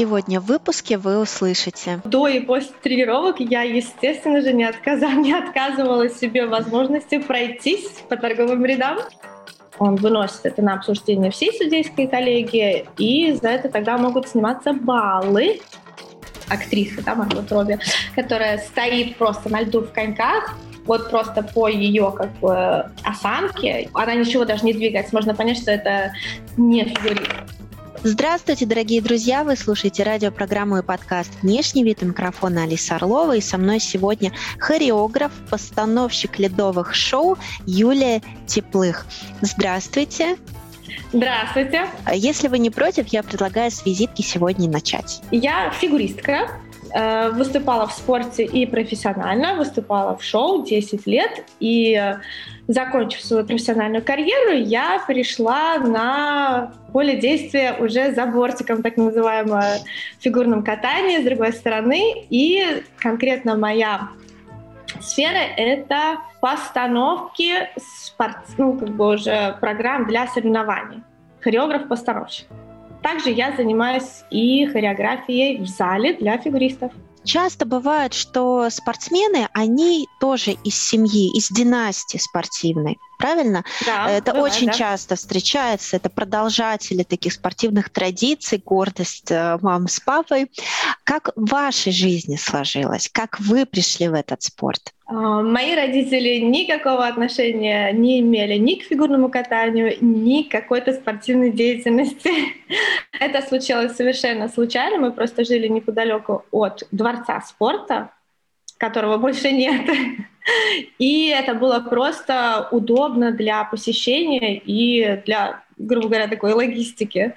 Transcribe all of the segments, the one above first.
Сегодня в выпуске вы услышите. До и после тренировок я, естественно же, не, отказала, не отказывала себе возможности пройтись по торговым рядам. Он выносит это на обсуждение всей судейской коллегии, и за это тогда могут сниматься баллы актрисы, да, Марго Робби, которая стоит просто на льду в коньках, вот просто по ее как бы осанке, она ничего даже не двигается, можно понять, что это не фигурист. Здравствуйте, дорогие друзья! Вы слушаете радиопрограмму и подкаст «Внешний вид» микрофона Алиса Орлова. И со мной сегодня хореограф, постановщик ледовых шоу Юлия Теплых. Здравствуйте! Здравствуйте! Если вы не против, я предлагаю с визитки сегодня начать. Я фигуристка, Э, выступала в спорте и профессионально, выступала в шоу 10 лет, и закончив свою профессиональную карьеру, я перешла на поле действия уже за бортиком, так называемое фигурном катании, с другой стороны, и конкретно моя сфера — это постановки спорт, ну, как бы уже программ для соревнований. Хореограф-постановщик. Также я занимаюсь и хореографией в зале для фигуристов. Часто бывает, что спортсмены, они тоже из семьи, из династии спортивной. Правильно? Да, это бывает, очень да. часто встречается, это продолжатели таких спортивных традиций, гордость э, мам с папой. Как в вашей жизни сложилось? Как вы пришли в этот спорт? А, мои родители никакого отношения не имели ни к фигурному катанию, ни к какой-то спортивной деятельности. Это случилось совершенно случайно. Мы просто жили неподалеку от дворца спорта, которого больше нет. И это было просто удобно для посещения и для, грубо говоря, такой логистики.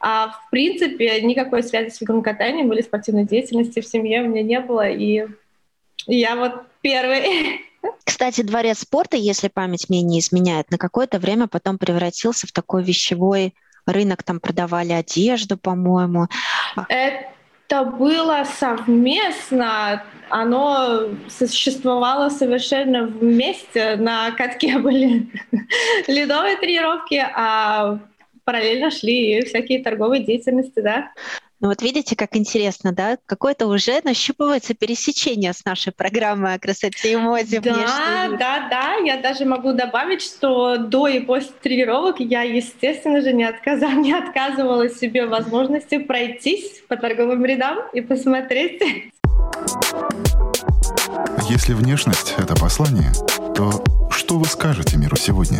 А в принципе никакой связи с фигурным катанием или спортивной деятельностью в семье у меня не было. И я вот первый. Кстати, дворец спорта, если память мне не изменяет, на какое-то время потом превратился в такой вещевой рынок, там продавали одежду, по-моему. Это было совместно, оно существовало совершенно вместе. На катке были ледовые тренировки, а параллельно шли всякие торговые деятельности, да. Ну вот видите, как интересно, да? Какое-то уже нащупывается пересечение с нашей программой о красоте и моде. Да, внешней. да, да. Я даже могу добавить, что до и после тренировок я, естественно же, не, отказала, не отказывала себе возможности пройтись по торговым рядам и посмотреть. Если внешность — это послание, то что вы скажете миру сегодня?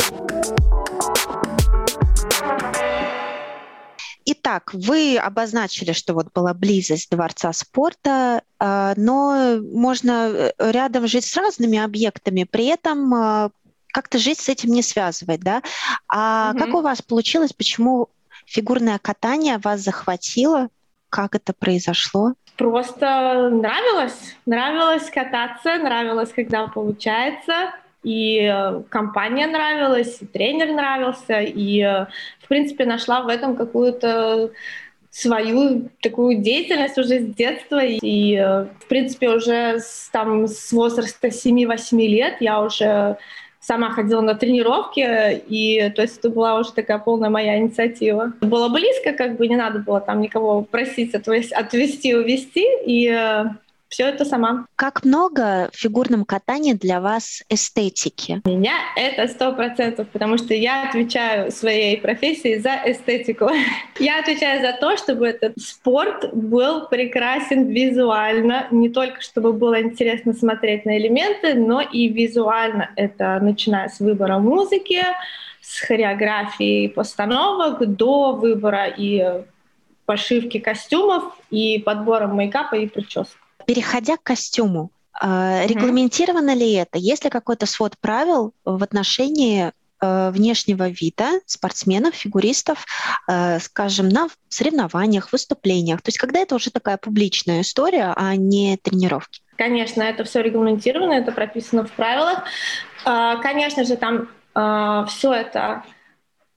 Итак, вы обозначили, что вот была близость Дворца спорта, а, но можно э, рядом жить с разными объектами, при этом а, как-то жить с этим не связывать, да? А угу. как у вас получилось, почему фигурное катание вас захватило? Как это произошло? Просто нравилось. Нравилось кататься, нравилось, когда получается и э, компания нравилась, и тренер нравился, и, э, в принципе, нашла в этом какую-то свою такую деятельность уже с детства. И, э, в принципе, уже с, там, с возраста 7-8 лет я уже сама ходила на тренировки, и то есть это была уже такая полная моя инициатива. Было близко, как бы не надо было там никого просить отвести, увести, и все это сама. Как много в фигурном катании для вас эстетики? У меня это сто процентов, потому что я отвечаю своей профессии за эстетику. Я отвечаю за то, чтобы этот спорт был прекрасен визуально, не только чтобы было интересно смотреть на элементы, но и визуально. Это начиная с выбора музыки, с хореографии постановок до выбора и пошивки костюмов и подбора мейкапа и прическ. Переходя к костюму, э, регламентировано ли это? Есть ли какой-то свод правил в отношении э, внешнего вида спортсменов, фигуристов, э, скажем, на соревнованиях, выступлениях? То есть когда это уже такая публичная история, а не тренировки? Конечно, это все регламентировано, это прописано в правилах. А, конечно же, там а, все это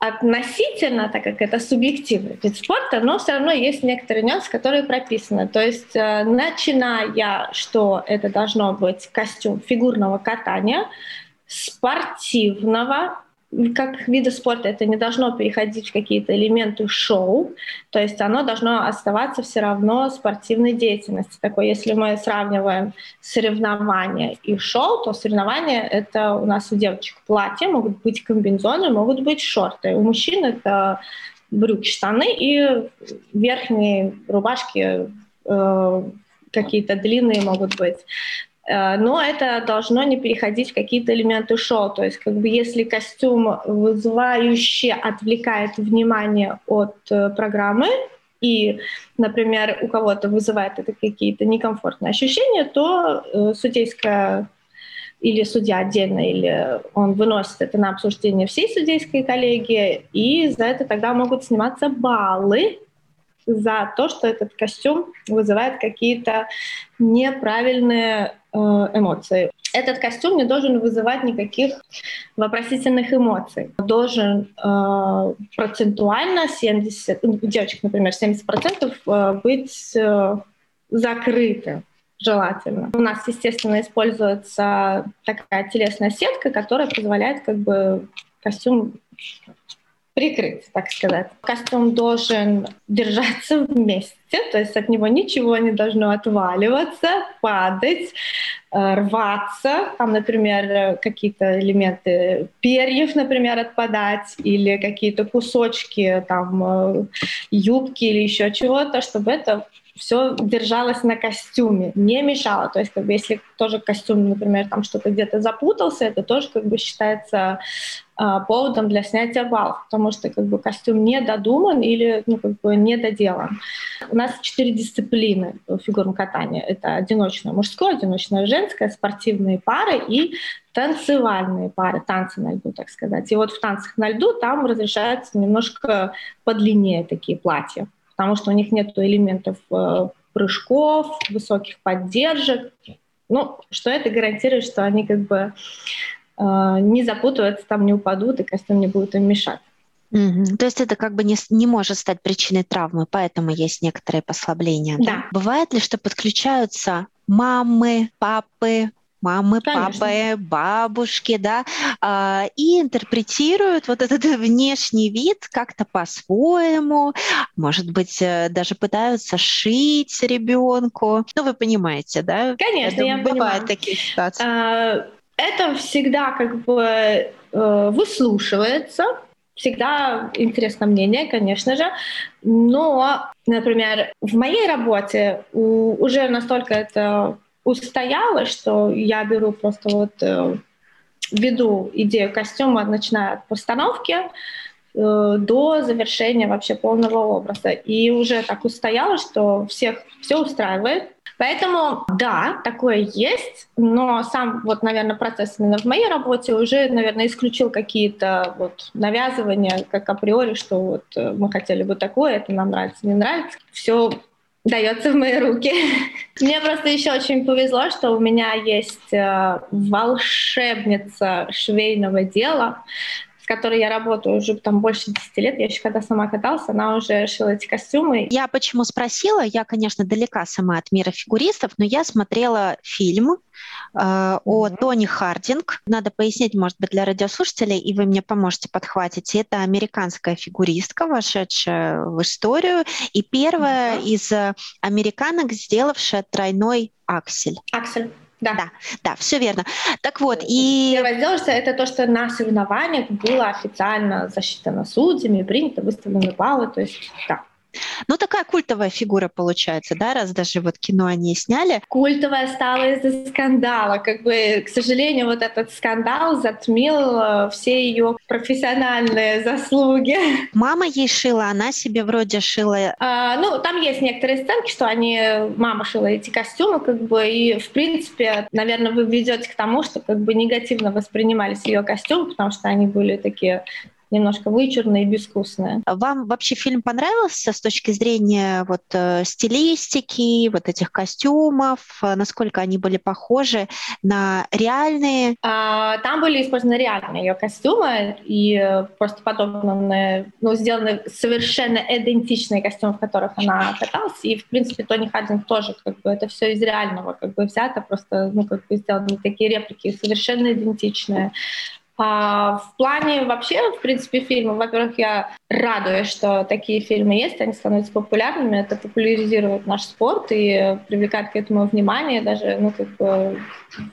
относительно, так как это субъективный вид спорта, но все равно есть некоторые нюансы, которые прописаны. То есть, э, начиная, что это должно быть костюм фигурного катания, спортивного, как вида спорта это не должно переходить в какие-то элементы шоу, то есть оно должно оставаться все равно спортивной деятельностью. Такой, если мы сравниваем соревнования и шоу, то соревнования — это у нас у девочек платья, могут быть комбинезоны, могут быть шорты. У мужчин это брюки, штаны и верхние рубашки э, какие-то длинные могут быть. Э, но это должно не переходить в какие-то элементы шоу. То есть, как бы, если костюм вызывающе отвлекает внимание от э, программы, и, например, у кого-то вызывает это какие-то некомфортные ощущения, то э, судейская или судья отдельно, или он выносит это на обсуждение всей судейской коллегии, и за это тогда могут сниматься баллы за то, что этот костюм вызывает какие-то неправильные эмоции. Этот костюм не должен вызывать никаких вопросительных эмоций. Должен э, процентуально 70, у девочек, например, 70% э, быть э, закрытым желательно. У нас, естественно, используется такая телесная сетка, которая позволяет как бы костюм прикрыть, так сказать. Костюм должен держаться вместе, то есть от него ничего не должно отваливаться, падать, э, рваться, там, например, какие-то элементы перьев, например, отпадать, или какие-то кусочки там э, юбки или еще чего-то, чтобы это все держалось на костюме, не мешало. То есть, как бы, если тоже костюм, например, там что-то где-то запутался, это тоже как бы считается а, поводом для снятия баллов, потому что как бы костюм не додуман или ну, как бы не доделан. У нас четыре дисциплины фигурного катания. Это одиночное мужское, одиночное женское, спортивные пары и танцевальные пары, танцы на льду, так сказать. И вот в танцах на льду там разрешаются немножко подлиннее такие платья потому что у них нет элементов э, прыжков, высоких поддержек. Ну, что это гарантирует, что они как бы э, не запутываются, там не упадут, и костюм не будет им мешать. Угу. То есть это как бы не, не может стать причиной травмы, поэтому есть некоторые послабления. Да. да? Бывает ли, что подключаются мамы, папы, мамы, Конечно. папы, бабушки, да, а, и интерпретируют вот этот внешний вид как-то по-своему, может быть, э, даже пытаются шить ребенку. Ну, вы понимаете, да? Конечно, я, я бывают понимаю. такие ситуации. А, это всегда как бы э, выслушивается, всегда интересно мнение, конечно же, но, например, в моей работе уже настолько это устояла, что я беру просто вот э, веду идею костюма, начиная от постановки э, до завершения вообще полного образа. И уже так устояла, что всех все устраивает. Поэтому, да, такое есть, но сам, вот, наверное, процесс именно в моей работе уже, наверное, исключил какие-то вот навязывания, как априори, что вот э, мы хотели бы такое, это нам нравится, не нравится. Все дается в мои руки. Мне просто еще очень повезло, что у меня есть э, волшебница швейного дела, которой я работаю уже там больше 10 лет. Я еще когда сама каталась, она уже шила эти костюмы. Я почему спросила? Я, конечно, далека сама от мира фигуристов, но я смотрела фильм э, о mm-hmm. Тони Хардинг. Надо пояснить, может быть, для радиослушателей, и вы мне поможете подхватить. Это американская фигуристка, вошедшая в историю, и первая mm-hmm. из американок, сделавшая тройной аксель. Аксель. Да. да, да, все верно. Так вот, и... Первое сделать, это то, что на соревнованиях было официально засчитано судьями, принято, выставлены баллы, то есть, да. Ну, такая культовая фигура получается, да, раз даже вот кино они сняли. Культовая стала из-за скандала. Как бы, к сожалению, вот этот скандал затмил э, все ее профессиональные заслуги. Мама ей шила, она себе вроде шила. А, ну, там есть некоторые сценки, что они, мама шила эти костюмы, как бы, и, в принципе, наверное, вы ведете к тому, что как бы негативно воспринимались ее костюмы, потому что они были такие немножко вычурные и безвкусные. Вам вообще фильм понравился с точки зрения вот э, стилистики, вот этих костюмов, насколько они были похожи на реальные? А, там были использованы реальные ее костюмы и просто подобные, ну, сделаны совершенно идентичные костюмы, в которых она каталась. И, в принципе, Тони Хардинг тоже, как бы, это все из реального, как бы, взято, просто, ну, как бы, сделаны такие реплики совершенно идентичные. А в плане вообще, в принципе, фильмов, во-первых, я радуюсь, что такие фильмы есть, они становятся популярными, это популяризирует наш спорт и привлекает к этому внимание, даже, ну, как бы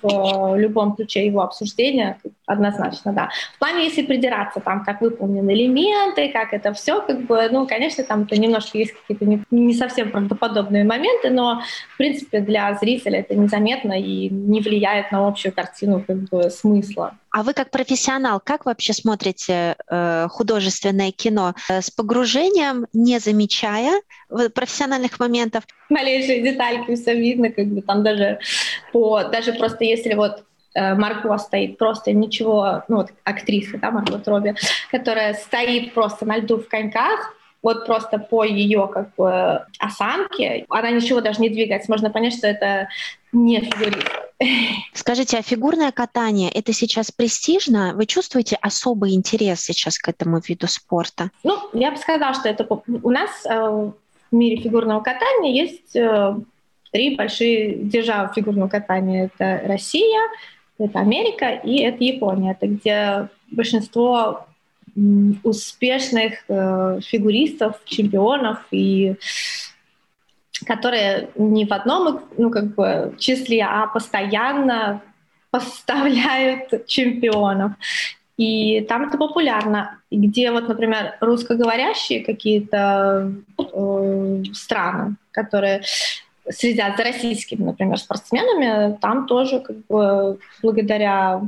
в любом ключе его обсуждения, однозначно, да. В плане, если придираться, там, как выполнены элементы, как это все, как бы, ну, конечно, там это немножко есть какие-то не, не совсем правдоподобные моменты, но, в принципе, для зрителя это незаметно и не влияет на общую картину, как бы, смысла. А вы как профессионал, как вообще смотрите э, художественное кино? Э, с погружением, не замечая профессиональных моментов? Малейшие детальки все видно, как бы там даже по, даже просто если вот э, Марго стоит просто ничего, ну вот актриса, да, Марго Троби, которая стоит просто на льду в коньках, вот просто по ее как бы осанке, она ничего даже не двигается, можно понять, что это не фигурист. Скажите, а фигурное катание это сейчас престижно? Вы чувствуете особый интерес сейчас к этому виду спорта? Ну, я бы сказала, что это у нас э, в мире фигурного катания есть э, три большие державы фигурного катания. Это Россия, это Америка и это Япония. Это где большинство успешных э, фигуристов, чемпионов и которые не в одном ну, как бы, числе, а постоянно поставляют чемпионов. И там это популярно. Где вот, например, русскоговорящие какие-то э, страны, которые следят за российскими, например, спортсменами, там тоже как бы благодаря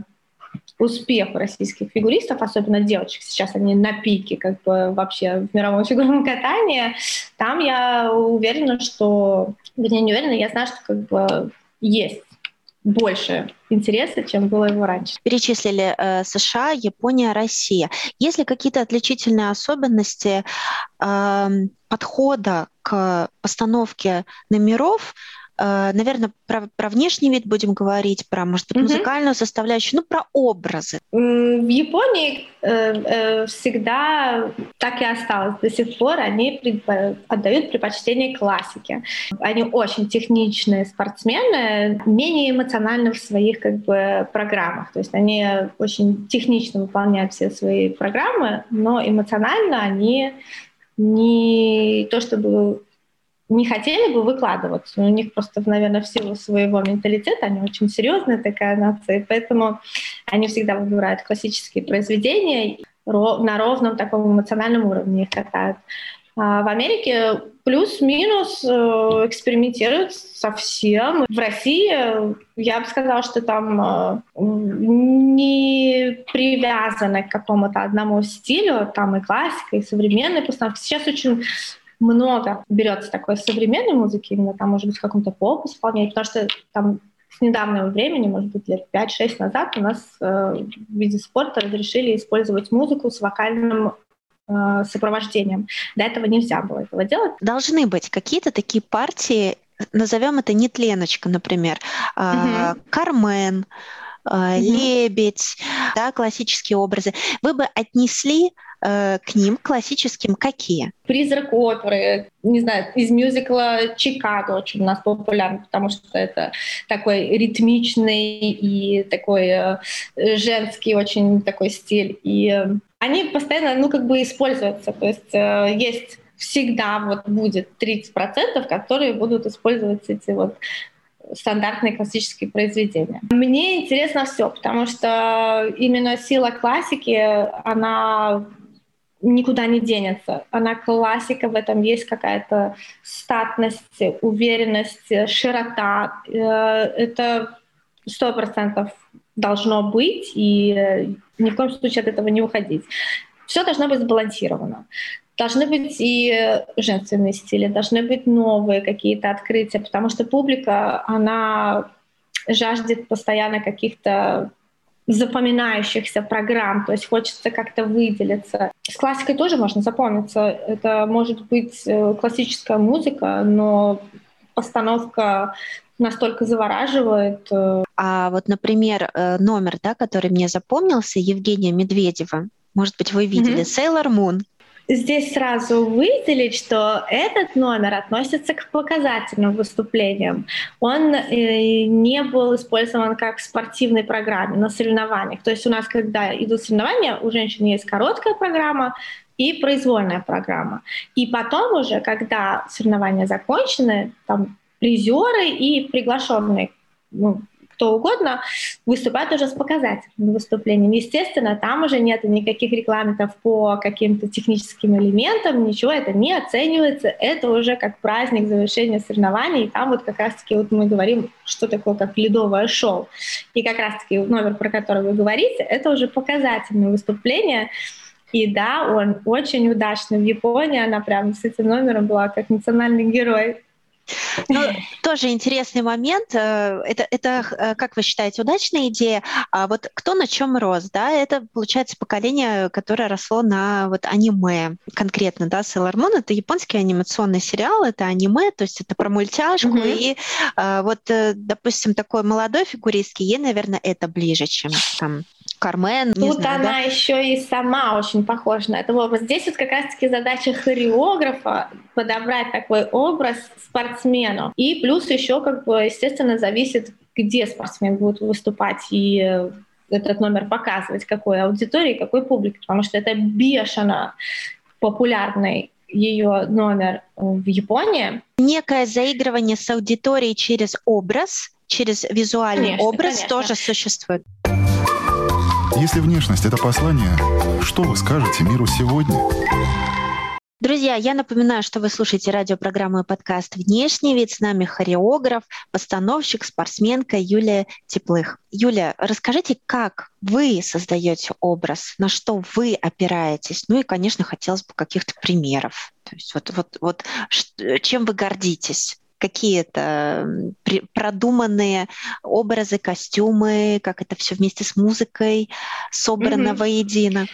успех российских фигуристов, особенно девочек, сейчас они на пике как бы вообще в мировом фигурном катании, там я уверена, что, вернее, не уверена, я знаю, что как бы есть больше интереса, чем было его раньше. Перечислили э, США, Япония, Россия. Есть ли какие-то отличительные особенности э, подхода к постановке номеров наверное, про, про внешний вид будем говорить, про, может быть, музыкальную mm-hmm. составляющую, ну, про образы. В Японии э, э, всегда так и осталось до сих пор. Они предпо- отдают предпочтение классике. Они очень техничные спортсмены, менее эмоциональны в своих как бы программах. То есть они очень технично выполняют все свои программы, но эмоционально они не то чтобы не хотели бы выкладываться. У них просто, наверное, в силу своего менталитета, они очень серьезная такая нация, поэтому они всегда выбирают классические произведения на ровном таком эмоциональном уровне их катают. А в Америке плюс-минус э, экспериментируют совсем. В России я бы сказала, что там э, не привязано к какому-то одному стилю, там и классика, и современная постановка. Сейчас очень много берется такой современной музыки, именно там, может быть, в каком-то поп исполнении, потому что там с недавнего времени, может быть, лет 5-6 назад у нас э, в виде спорта разрешили использовать музыку с вокальным э, сопровождением. До этого нельзя было этого делать. Должны быть какие-то такие партии, назовем это нетленочка, например, э, Кармен, э, лебедь, да, классические образы. Вы бы отнесли Э, к ним классическим какие? Призрак оперы, не знаю, из мюзикла Чикаго очень у нас популярен, потому что это такой ритмичный и такой э, женский очень такой стиль. И э, они постоянно, ну, как бы используются. То есть есть всегда вот будет 30%, которые будут использовать эти вот стандартные классические произведения. Мне интересно все, потому что именно сила классики, она никуда не денется. Она классика, в этом есть какая-то статность, уверенность, широта. Э, это сто процентов должно быть, и ни в коем случае от этого не уходить. Все должно быть сбалансировано. Должны быть и женственные стили, должны быть новые какие-то открытия, потому что публика, она жаждет постоянно каких-то запоминающихся программ, то есть хочется как-то выделиться. С классикой тоже можно запомниться. Это может быть э, классическая музыка, но постановка настолько завораживает. Э. А вот, например, э, номер, да, который мне запомнился, Евгения Медведева. Может быть, вы видели mm-hmm. Sailor Moon. Здесь сразу выделить, что этот номер относится к показательным выступлениям. Он э, не был использован как в спортивной программе на соревнованиях. То есть у нас, когда идут соревнования, у женщин есть короткая программа, и произвольная программа. И потом уже, когда соревнования закончены, там призеры и приглашенные ну, кто угодно, выступают уже с показательным выступлением. Естественно, там уже нет никаких регламентов по каким-то техническим элементам, ничего это не оценивается, это уже как праздник завершения соревнований, и там вот как раз-таки вот мы говорим, что такое как ледовое шоу. И как раз-таки номер, про который вы говорите, это уже показательное выступление, и да, он очень удачный в Японии, она прям с этим номером была как национальный герой. Ну, тоже интересный момент. Э, это, это, э, как вы считаете, удачная идея? А вот кто на чем рос, да? Это, получается, поколение, которое росло на вот аниме конкретно, да, Sailor Moon. Это японский анимационный сериал, это аниме, то есть это про мультяшку. Mm-hmm. И а, вот, допустим, такой молодой фигуристки, ей, наверное, это ближе, чем там Кармен. Тут знаю, она да? еще и сама очень похожа на этого образа. Здесь вот как раз-таки задача хореографа подобрать такой образ спортсмену. И плюс еще, как бы, естественно, зависит, где спортсмен будет выступать и этот номер показывать, какой аудитории, какой публике, потому что это бешено популярный ее номер в Японии. Некое заигрывание с аудиторией через образ, через визуальный конечно, образ конечно. тоже существует. Если внешность — это послание, что вы скажете миру сегодня? Друзья, я напоминаю, что вы слушаете радиопрограмму и подкаст «Внешний вид». С нами хореограф, постановщик, спортсменка Юлия Теплых. Юлия, расскажите, как вы создаете образ, на что вы опираетесь? Ну и, конечно, хотелось бы каких-то примеров. То есть вот, вот, вот чем вы гордитесь? Какие-то продуманные образы, костюмы, как это все вместе с музыкой собрано mm-hmm. воедино.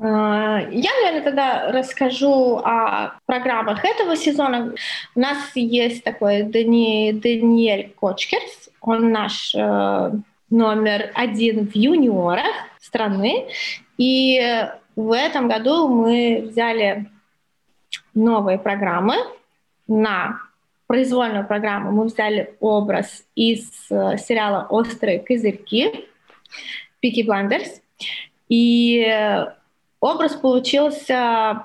А, я, наверное, тогда расскажу о программах этого сезона. У нас есть такой Дани, Даниэль Кочкерс, он наш э, номер один в юниорах страны. И в этом году мы взяли новые программы на произвольную программу мы взяли образ из э, сериала «Острые козырьки» Пики Бландерс. И образ получился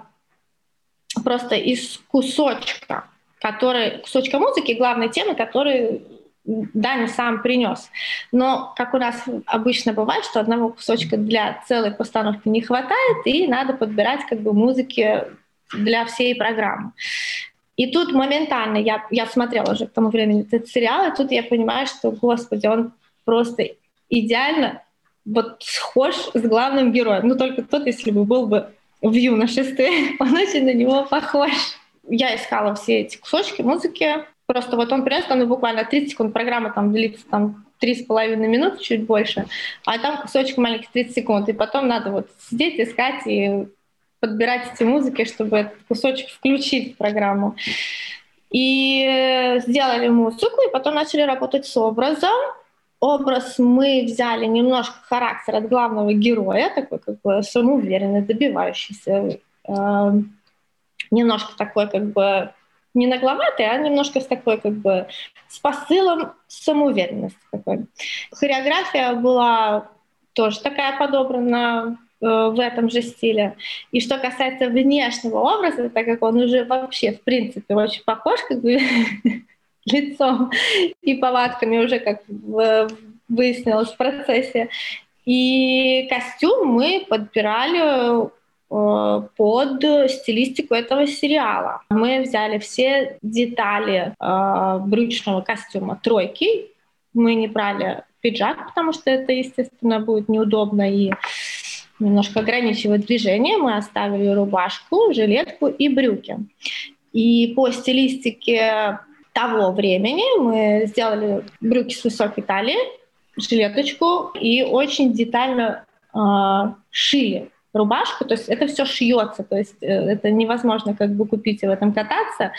просто из кусочка, который, кусочка музыки, главной темы, который Даня сам принес. Но, как у нас обычно бывает, что одного кусочка для целой постановки не хватает, и надо подбирать как бы музыки для всей программы. И тут моментально, я, я смотрела уже к тому времени этот сериал, и тут я понимаю, что, господи, он просто идеально вот схож с главным героем. Ну, только тот, если бы был бы в юношестве, он очень на него похож. Я искала все эти кусочки музыки, просто вот он принес, там буквально 30 секунд, программа там длится там три с половиной минуты, чуть больше, а там кусочек маленький 30 секунд, и потом надо вот сидеть, искать и подбирать эти музыки, чтобы этот кусочек включить в программу. И сделали музыку, и потом начали работать с образом. Образ мы взяли немножко характер от главного героя, такой как бы самоуверенный, добивающийся, э, немножко такой как бы не нагловатый, а немножко с такой как бы с посылом самоуверенности такой. Хореография была тоже такая подобрана Э, в этом же стиле. И что касается внешнего образа, так как он уже вообще, в принципе, очень похож как бы лицом и повадками уже, как выяснилось в процессе. И костюм мы подбирали э, под стилистику этого сериала. Мы взяли все детали э, брючного костюма тройки. Мы не брали пиджак, потому что это, естественно, будет неудобно и немножко ограничивает движение, мы оставили рубашку, жилетку и брюки. И по стилистике того времени мы сделали брюки с высокой талией, жилеточку и очень детально э, шили рубашку, то есть это все шьется, то есть э, это невозможно как бы купить и в этом кататься,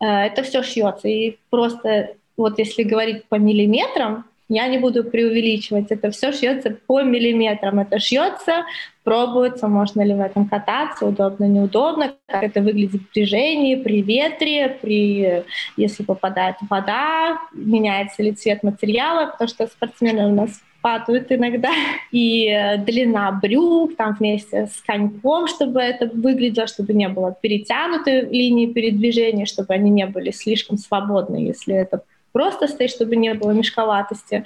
э, это все шьется. И просто вот если говорить по миллиметрам, я не буду преувеличивать, это все шьется по миллиметрам, это шьется, пробуется, можно ли в этом кататься, удобно, неудобно, как это выглядит в движении, при ветре, при, если попадает вода, меняется ли цвет материала, потому что спортсмены у нас падают иногда, и э, длина брюк там вместе с коньком, чтобы это выглядело, чтобы не было перетянутой линии передвижения, чтобы они не были слишком свободны, если это просто стоит, чтобы не было мешковатости.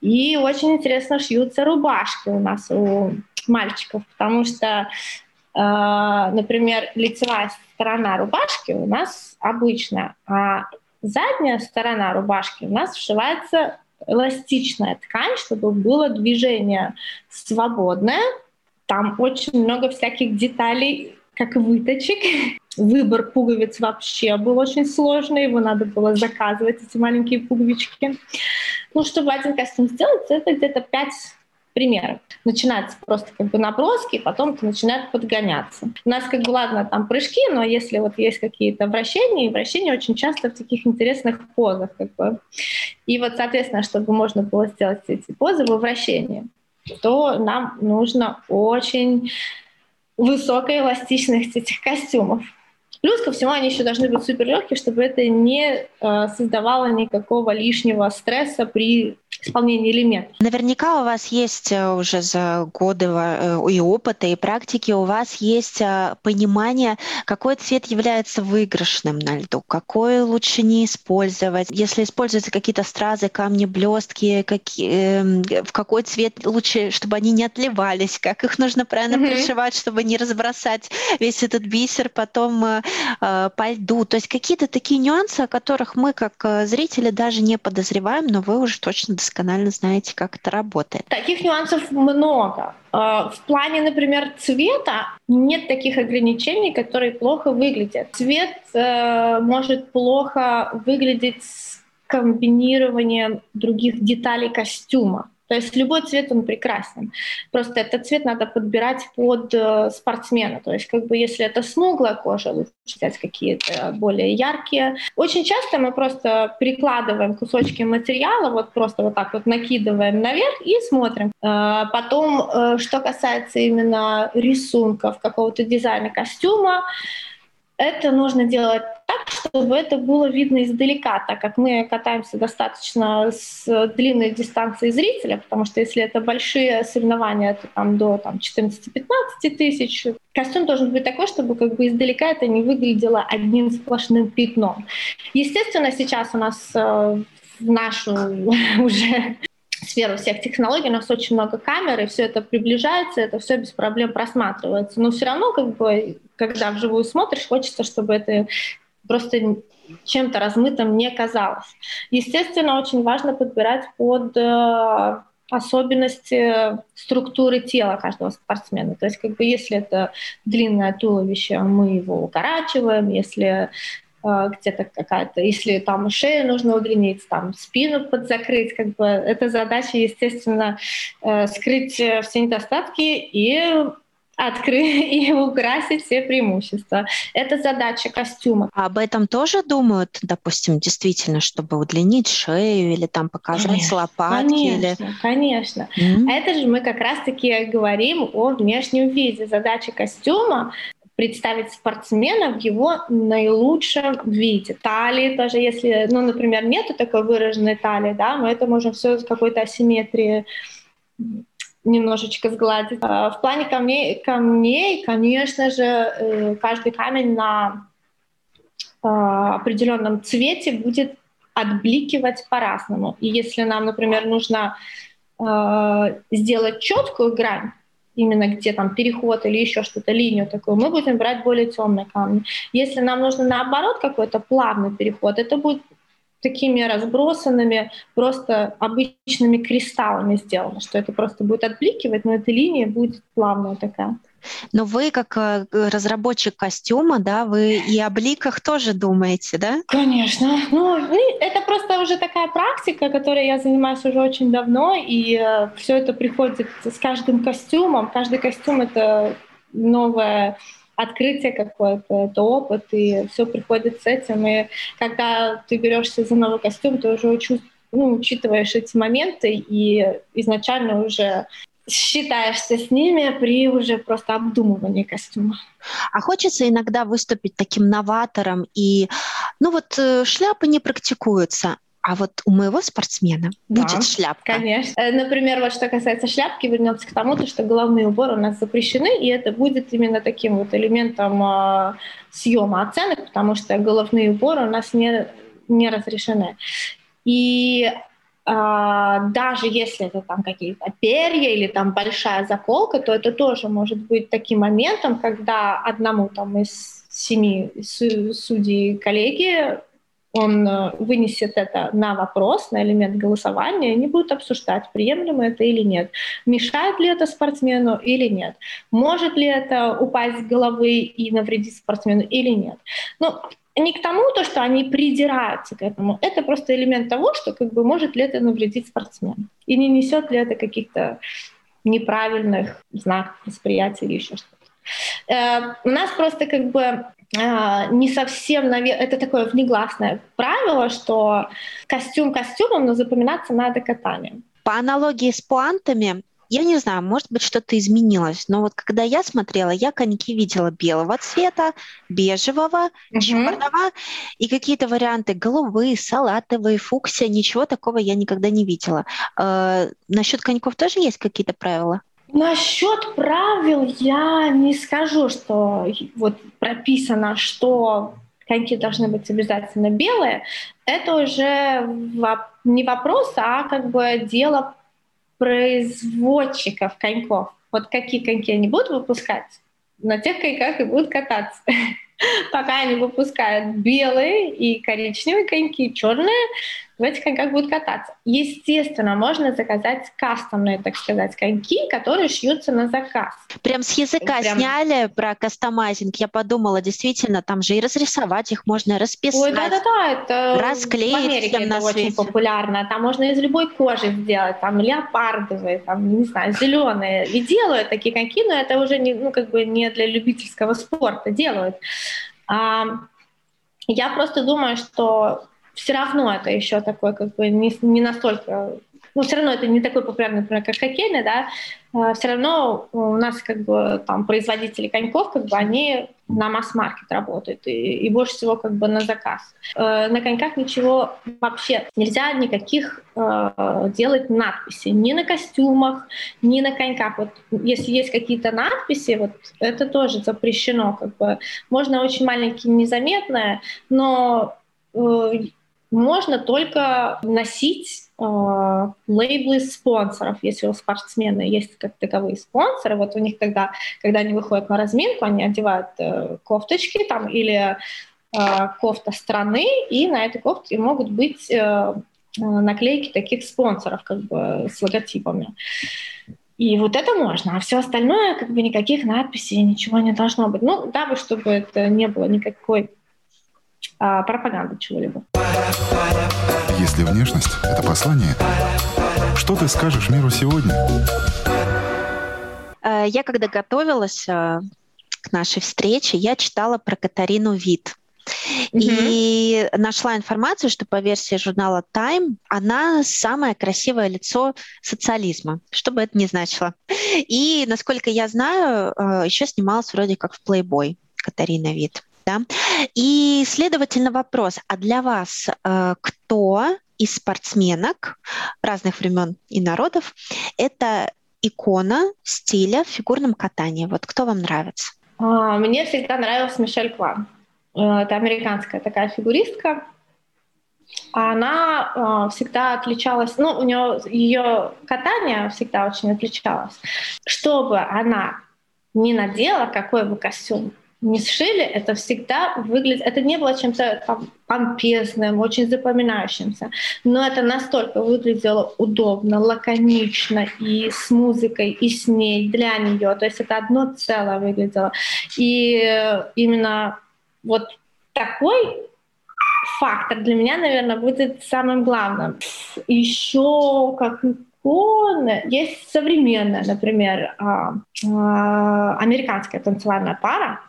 И очень интересно шьются рубашки у нас у мальчиков, потому что, э, например, лицевая сторона рубашки у нас обычная, а задняя сторона рубашки у нас вшивается эластичная ткань, чтобы было движение свободное. Там очень много всяких деталей, как выточек. Выбор пуговиц вообще был очень сложный, его надо было заказывать, эти маленькие пуговички. Ну, чтобы один костюм сделать, это где-то 5 примеров. Начинается просто как бы наброски, потом это начинает подгоняться. У нас как бы, ладно, там прыжки, но если вот есть какие-то вращения, и вращения очень часто в таких интересных позах. Как бы. И вот, соответственно, чтобы можно было сделать эти позы во вращении, то нам нужно очень высокая эластичность этих костюмов. Плюс ко всему они еще должны быть супер легкие, чтобы это не э, создавало никакого лишнего стресса при исполнения элементов. Наверняка у вас есть э, уже за годы э, и опыта, и практики, у вас есть э, понимание, какой цвет является выигрышным на льду, какой лучше не использовать. Если используются какие-то стразы, камни, блестки, какие, эм, в какой цвет лучше, чтобы они не отливались, как их нужно правильно mm-hmm. пришивать, чтобы не разбросать весь этот бисер потом по льду. То есть какие-то такие нюансы, о которых мы как зрители даже не подозреваем, но вы уже точно досконально знаете, как это работает. Таких нюансов много. А, в плане, например, цвета нет таких ограничений, которые плохо выглядят. Цвет э, может плохо выглядеть с комбинированием других деталей костюма. То есть любой цвет, он прекрасен. Просто этот цвет надо подбирать под э, спортсмена. То есть как бы если это смуглая кожа, лучше взять какие-то более яркие. Очень часто мы просто прикладываем кусочки материала, вот просто вот так вот накидываем наверх и смотрим. Э, потом, э, что касается именно рисунков, какого-то дизайна костюма, это нужно делать так, чтобы это было видно издалека, так как мы катаемся достаточно с длинной дистанции зрителя, потому что если это большие соревнования, то там до там, 14-15 тысяч, костюм должен быть такой, чтобы как бы издалека это не выглядело одним сплошным пятном. Естественно, сейчас у нас э, в нашу уже сферу всех технологий, у нас очень много камер, и все это приближается, это все без проблем просматривается. Но все равно, как бы, когда вживую смотришь, хочется, чтобы это просто чем-то размытым не казалось. Естественно, очень важно подбирать под э, особенности структуры тела каждого спортсмена. То есть, как бы, если это длинное туловище, мы его укорачиваем, если где-то какая-то, если там шею нужно удлинить, там спину подзакрыть, как бы эта задача, естественно, э, скрыть э, все недостатки и открыть и украсить все преимущества. Это задача костюма. А об этом тоже думают, допустим, действительно, чтобы удлинить шею или там показать конечно, лопатки? Конечно, или... конечно. Mm-hmm. Это же мы как раз-таки говорим о внешнем виде. Задача костюма представить спортсмена в его наилучшем виде. Талии тоже, если, ну, например, нету такой выраженной талии, да, мы это можем все с какой-то асимметрией немножечко сгладить. А, в плане камней, камней конечно же, э, каждый камень на а, определенном цвете будет отбликивать по-разному. И если нам, например, нужно а, сделать четкую грань, именно где там переход или еще что-то, линию такую, мы будем брать более темные камни. Если нам нужно наоборот какой-то плавный переход, это будет такими разбросанными, просто обычными кристаллами сделано, что это просто будет отбликивать, но эта линия будет плавная такая. Но вы, как э, разработчик костюма, да, вы и о бликах тоже думаете, да? Конечно. Ну, это просто уже такая практика, которой я занимаюсь уже очень давно, и э, все это приходит с каждым костюмом. Каждый костюм — это новое открытие какое-то, это опыт, и все приходит с этим. И когда ты берешься за новый костюм, ты уже чувствуешь ну, учитываешь эти моменты и изначально уже считаешься с ними при уже просто обдумывании костюма. А хочется иногда выступить таким новатором и, ну вот э, шляпы не практикуются, а вот у моего спортсмена да, будет шляпка. Конечно. Э, например, вот что касается шляпки, вернемся к тому, что головные уборы у нас запрещены, и это будет именно таким вот элементом э, съема оценок, потому что головные уборы у нас не, не разрешены. И даже если это там какие-то перья или там большая заколка, то это тоже может быть таким моментом, когда одному там из семи судей коллеги он э, вынесет это на вопрос, на элемент голосования, и они будут обсуждать, приемлемо это или нет, мешает ли это спортсмену или нет, может ли это упасть с головы и навредить спортсмену или нет. Ну, не к тому, то, что они придираются к этому. Это просто элемент того, что как бы может ли это навредить спортсмену. И не несет ли это каких-то неправильных знаков восприятия или еще что-то. Э, у нас просто как бы э, не совсем, это такое внегласное правило, что костюм костюмом, но запоминаться надо катанием. По аналогии с пуантами, я не знаю, может быть, что-то изменилось, но вот когда я смотрела, я коньки видела белого цвета, бежевого, угу. черного и какие-то варианты голубые, салатовые, фуксия, ничего такого я никогда не видела. Э, насчет коньков тоже есть какие-то правила? Насчет правил я не скажу, что вот прописано, что коньки должны быть обязательно белые. Это уже не вопрос, а как бы дело производчиков коньков. Вот какие коньки они будут выпускать, на тех коньках и будут кататься. Пока они выпускают белые и коричневые коньки, черные, в этих коньках будут кататься. Естественно, можно заказать кастомные, так сказать, коньки, которые шьются на заказ. Прям с языка Прям... сняли про кастомайзинг. Я подумала, действительно, там же и разрисовать их можно, расписать. Ой, да-да-да, это расклеить в Америке это очень популярно. Там можно из любой кожи сделать, там леопардовые, там, не знаю, зеленые. И делают такие коньки, но это уже не, ну, как бы не для любительского спорта делают. А, я просто думаю, что все равно это еще такой как бы не, не настолько ну, все равно это не такой популярный, например, как хоккейный, да, а, все равно у нас как бы там производители коньков, как бы они на масс-маркет работают и, и больше всего как бы на заказ. Э, на коньках ничего вообще нельзя никаких э, делать надписей ни на костюмах, ни на коньках. Вот если есть какие-то надписи, вот это тоже запрещено. Как бы можно очень маленькие, незаметные, но э, можно только носить э, лейблы спонсоров, если у спортсмена есть как таковые спонсоры. Вот у них тогда, когда они выходят на разминку, они одевают э, кофточки там или э, кофта страны, и на этой кофте могут быть э наклейки таких спонсоров как бы с логотипами. И вот это можно, а все остальное, как бы никаких надписей, ничего не должно быть. Ну, дабы, чтобы это не было никакой а, пропаганды чего-либо. Если внешность — это послание, что ты скажешь миру сегодня? Э, я когда готовилась э, к нашей встрече, я читала про Катарину Вит. Mm-hmm. И нашла информацию, что по версии журнала Time она самое красивое лицо социализма, что бы это ни значило. И, насколько я знаю, э, еще снималась вроде как в Playboy Катарина Вит. Да? И, следовательно, вопрос, а для вас э, кто из спортсменок разных времен и народов это икона стиля в фигурном катании? Вот кто вам нравится? А, мне всегда нравилась Мишель Кван. Э, это американская такая фигуристка. Она э, всегда отличалась, ну, у нее ее катание всегда очень отличалось. Чтобы она не надела какой бы костюм, не сшили, это всегда выглядит... Это не было чем-то помпезным, очень запоминающимся, но это настолько выглядело удобно, лаконично и с музыкой, и с ней, для нее. То есть это одно целое выглядело. И именно вот такой фактор для меня, наверное, будет самым главным. Еще как иконы, есть современная, например, а, а, американская танцевальная пара,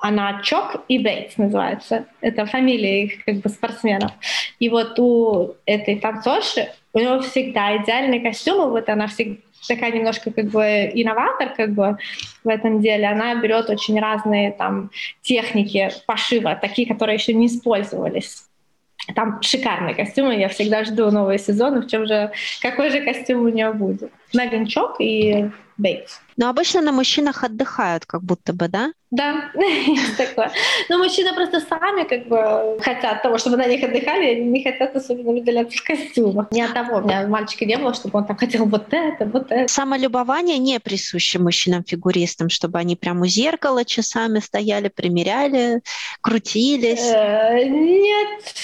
она Чок и Бейтс называется. Это фамилия их как бы спортсменов. И вот у этой танцорши у него всегда идеальные костюмы. Вот она всегда такая немножко как бы инноватор как бы в этом деле. Она берет очень разные там техники пошива, такие, которые еще не использовались. Там шикарные костюмы, я всегда жду новые сезоны, в чем же, какой же костюм у нее будет. Чок и Бейтс. Но обычно на мужчинах отдыхают, как будто бы, да? Да, есть такое. Но мужчины просто сами как бы хотят того, чтобы на них отдыхали, они не хотят особенно выделяться в костюмах. Ни от того, у меня мальчика не было, чтобы он там хотел вот это, вот это. Самолюбование не присуще мужчинам-фигуристам, чтобы они прямо у зеркала часами стояли, примеряли, крутились. Э, нет,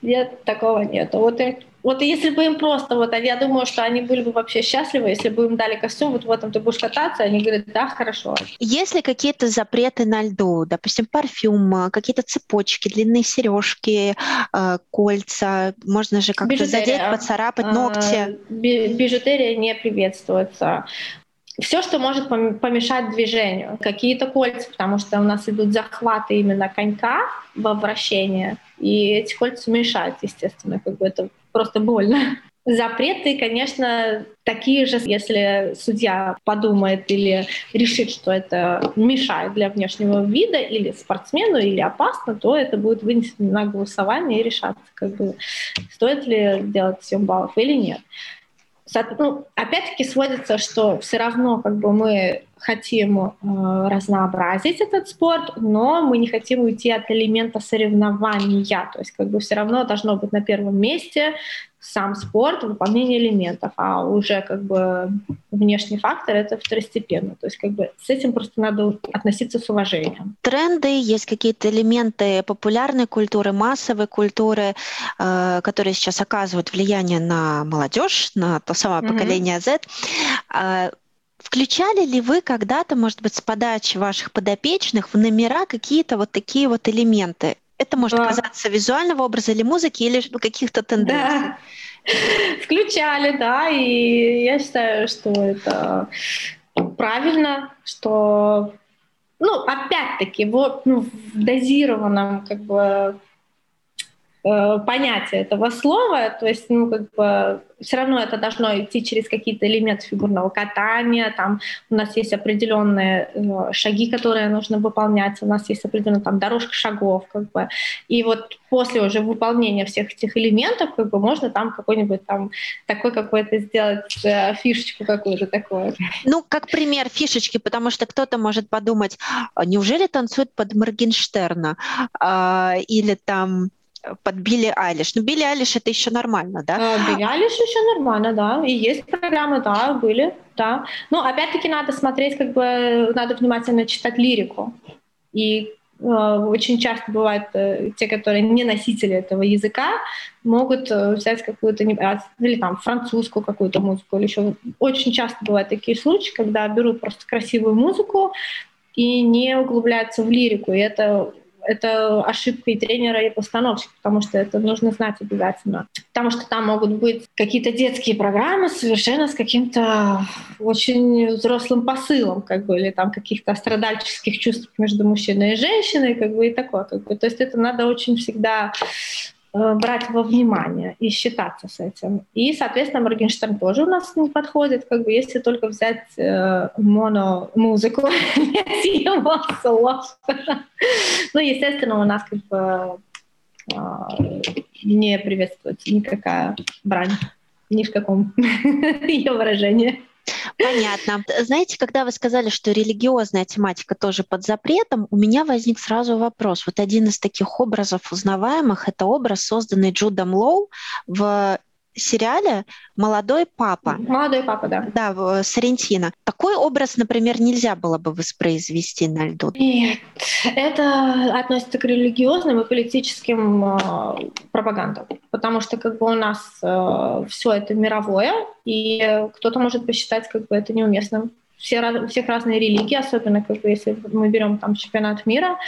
нет, такого нет. Вот вот если бы им просто, вот я думаю, что они были бы вообще счастливы, если бы им дали костюм, вот в этом ты будешь кататься, они говорят, да, хорошо. Есть ли какие-то запреты на льду, допустим, парфюм, какие-то цепочки, длинные сережки, э, кольца, можно же как-то задеть, поцарапать а, ногти? Бижутерия не приветствуется все, что может помешать движению. Какие-то кольца, потому что у нас идут захваты именно конька во вращение, и эти кольца мешают, естественно, как бы это просто больно. Запреты, конечно, такие же, если судья подумает или решит, что это мешает для внешнего вида или спортсмену, или опасно, то это будет вынесено на голосование и решаться, как бы, стоит ли делать 7 баллов или нет. Ну, опять-таки сводится, что все равно как бы мы хотим э, разнообразить этот спорт, но мы не хотим уйти от элемента соревнования. То есть как бы все равно должно быть на первом месте сам спорт, выполнение элементов, а уже как бы внешний фактор это второстепенно. То есть как бы с этим просто надо относиться с уважением. Тренды, есть какие-то элементы популярной культуры, массовой культуры, э, которые сейчас оказывают влияние на молодежь, на то самое mm-hmm. поколение Z. Э, Включали ли вы когда-то, может быть, с подачи ваших подопечных в номера какие-то вот такие вот элементы? Это может да. казаться визуального образа или музыки, или каких-то тенденций. Да. Включали, да, и я считаю, что это правильно, что, ну, опять-таки, вот ну, в дозированном как бы понятие этого слова, то есть, ну, как бы все равно это должно идти через какие-то элементы фигурного катания, там у нас есть определенные э, шаги, которые нужно выполнять, у нас есть определенная там дорожка шагов, как бы, и вот после уже выполнения всех этих элементов, как бы, можно там какой-нибудь там такой какой-то сделать э, фишечку какую-то такую. Ну, как пример фишечки, потому что кто-то может подумать, «А неужели танцуют под Моргенштерна? А, или там под Билли Айлиш. Ну, Билли Айлиш это еще нормально, да? А, Билли Айлиш еще нормально, да. И есть программы, да, были, да. Но опять-таки надо смотреть, как бы, надо внимательно читать лирику. И э, очень часто бывает, э, те, которые не носители этого языка, могут э, взять какую-то, а, или там французскую какую-то музыку, или еще. Очень часто бывают такие случаи, когда берут просто красивую музыку и не углубляются в лирику. И это это ошибка и тренера, и постановщика, потому что это нужно знать обязательно. Потому что там могут быть какие-то детские программы совершенно с каким-то очень взрослым посылом, как бы, или там каких-то страдальческих чувств между мужчиной и женщиной, как бы, и такое. Как бы. То есть это надо очень всегда брать во внимание и считаться с этим. И, соответственно, Моргенштерн тоже у нас не подходит, как бы если только взять э, моно-музыку, без его слов. Ну, естественно, у нас как бы э, не приветствуется никакая брань, ни в каком ее выражении. Понятно. Знаете, когда вы сказали, что религиозная тематика тоже под запретом, у меня возник сразу вопрос. Вот один из таких образов узнаваемых — это образ, созданный Джудом Лоу в сериале «Молодой папа». «Молодой папа», да. Да, Сарентино. Такой образ, например, нельзя было бы воспроизвести на льду. Нет, это относится к религиозным и политическим э, пропагандам, потому что как бы у нас э, все это мировое, и кто-то может посчитать как бы это неуместным все, у всех разные религии, особенно как бы, если мы берем там чемпионат мира.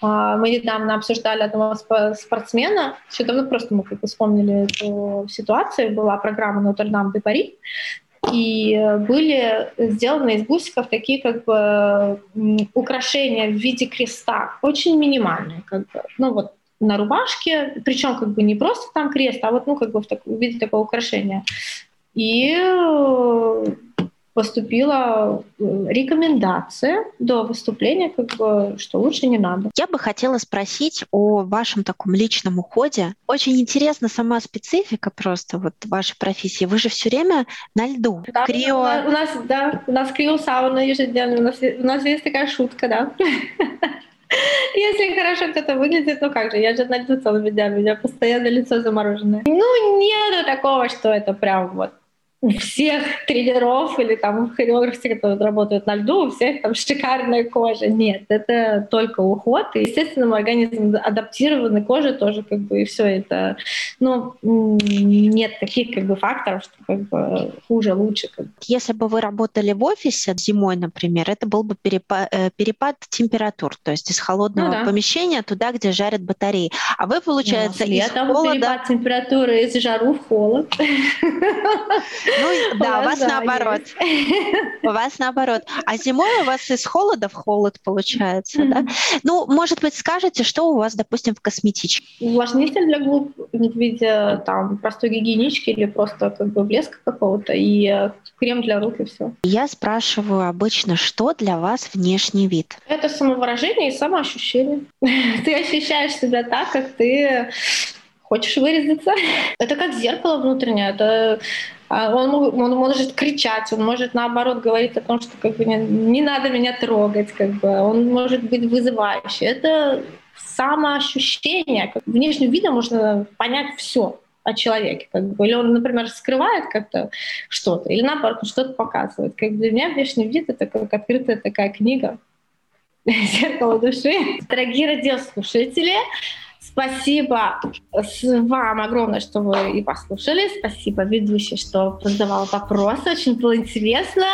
А, мы недавно обсуждали одного спортсмена, все давно просто мы как вспомнили эту ситуацию, была программа Нотр-Дам де Пари, и были сделаны из гусиков такие как бы украшения в виде креста, очень минимальные, как бы, ну вот на рубашке, причем как бы не просто там крест, а вот ну как бы в, так, в виде такого украшения. И поступила рекомендация до выступления, как бы, что лучше не надо. Я бы хотела спросить о вашем таком личном уходе. Очень интересна сама специфика просто вот вашей профессии. Вы же все время на льду. Да, Крио... у, нас, да, у нас криосауна ежедневно. У нас, у нас есть такая шутка, да. Если хорошо кто-то выглядит, ну как же, я же на льду целыми днями, у меня постоянно лицо замороженное. Ну, нету такого, что это прям вот у всех тренеров или там хореографов, которые работают на льду, у всех там шикарная кожа. Нет, это только уход. И, естественно, мой организм адаптированный кожа тоже как бы и все это. Ну, нет таких как бы факторов, что как бы хуже, лучше. Как бы. Если бы вы работали в офисе зимой, например, это был бы перепад, э, перепад температур, то есть из холодного ну, да. помещения туда, где жарят батареи. А вы, получается, да, из холода... перепад температуры из жару в холод. Ну, да, у вас наоборот. У вас наоборот. А зимой у вас из холода в холод получается, да? Ну, может быть, скажете, что у вас, допустим, в косметичке? Увлажнитель для губ в виде там простой гигиенички или просто как бы блеска какого-то и э, крем для рук и все. Я спрашиваю обычно, что для вас внешний вид? Это самовыражение и самоощущение. Ты ощущаешь себя так, как ты хочешь вырезаться. Это как зеркало внутреннее. Это он, он может кричать, он может наоборот говорить о том, что как бы не, не надо меня трогать, как бы он может быть вызывающий. Это самоощущение. Внешним видом можно понять все о человеке. Как бы. Или он, например, скрывает как-то что-то, или наоборот, что-то показывает. Как для меня внешний вид — это как открытая такая книга, зеркало души. Дорогие радиослушатели, Спасибо вам огромное, что вы и послушали. Спасибо ведущей, что задавала вопросы. Очень было интересно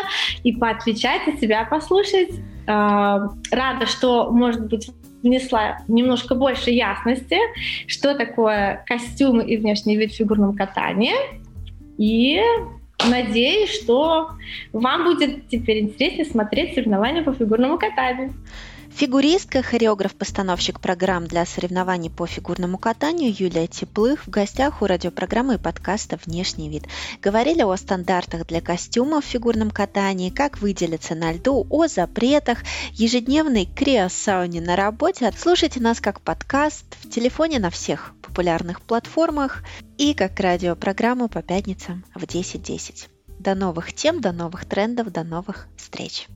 и поотвечать, и себя послушать. А, рада, что, может быть, внесла немножко больше ясности, что такое костюмы и внешний вид в фигурном катании. И надеюсь, что вам будет теперь интереснее смотреть соревнования по фигурному катанию. Фигуристка, хореограф-постановщик программ для соревнований по фигурному катанию Юлия Теплых в гостях у радиопрограммы и подкаста «Внешний вид». Говорили о стандартах для костюмов в фигурном катании, как выделиться на льду, о запретах, ежедневной криосауне на работе. Слушайте нас как подкаст в телефоне на всех популярных платформах и как радиопрограмму по пятницам в 10.10. .10. До новых тем, до новых трендов, до новых встреч!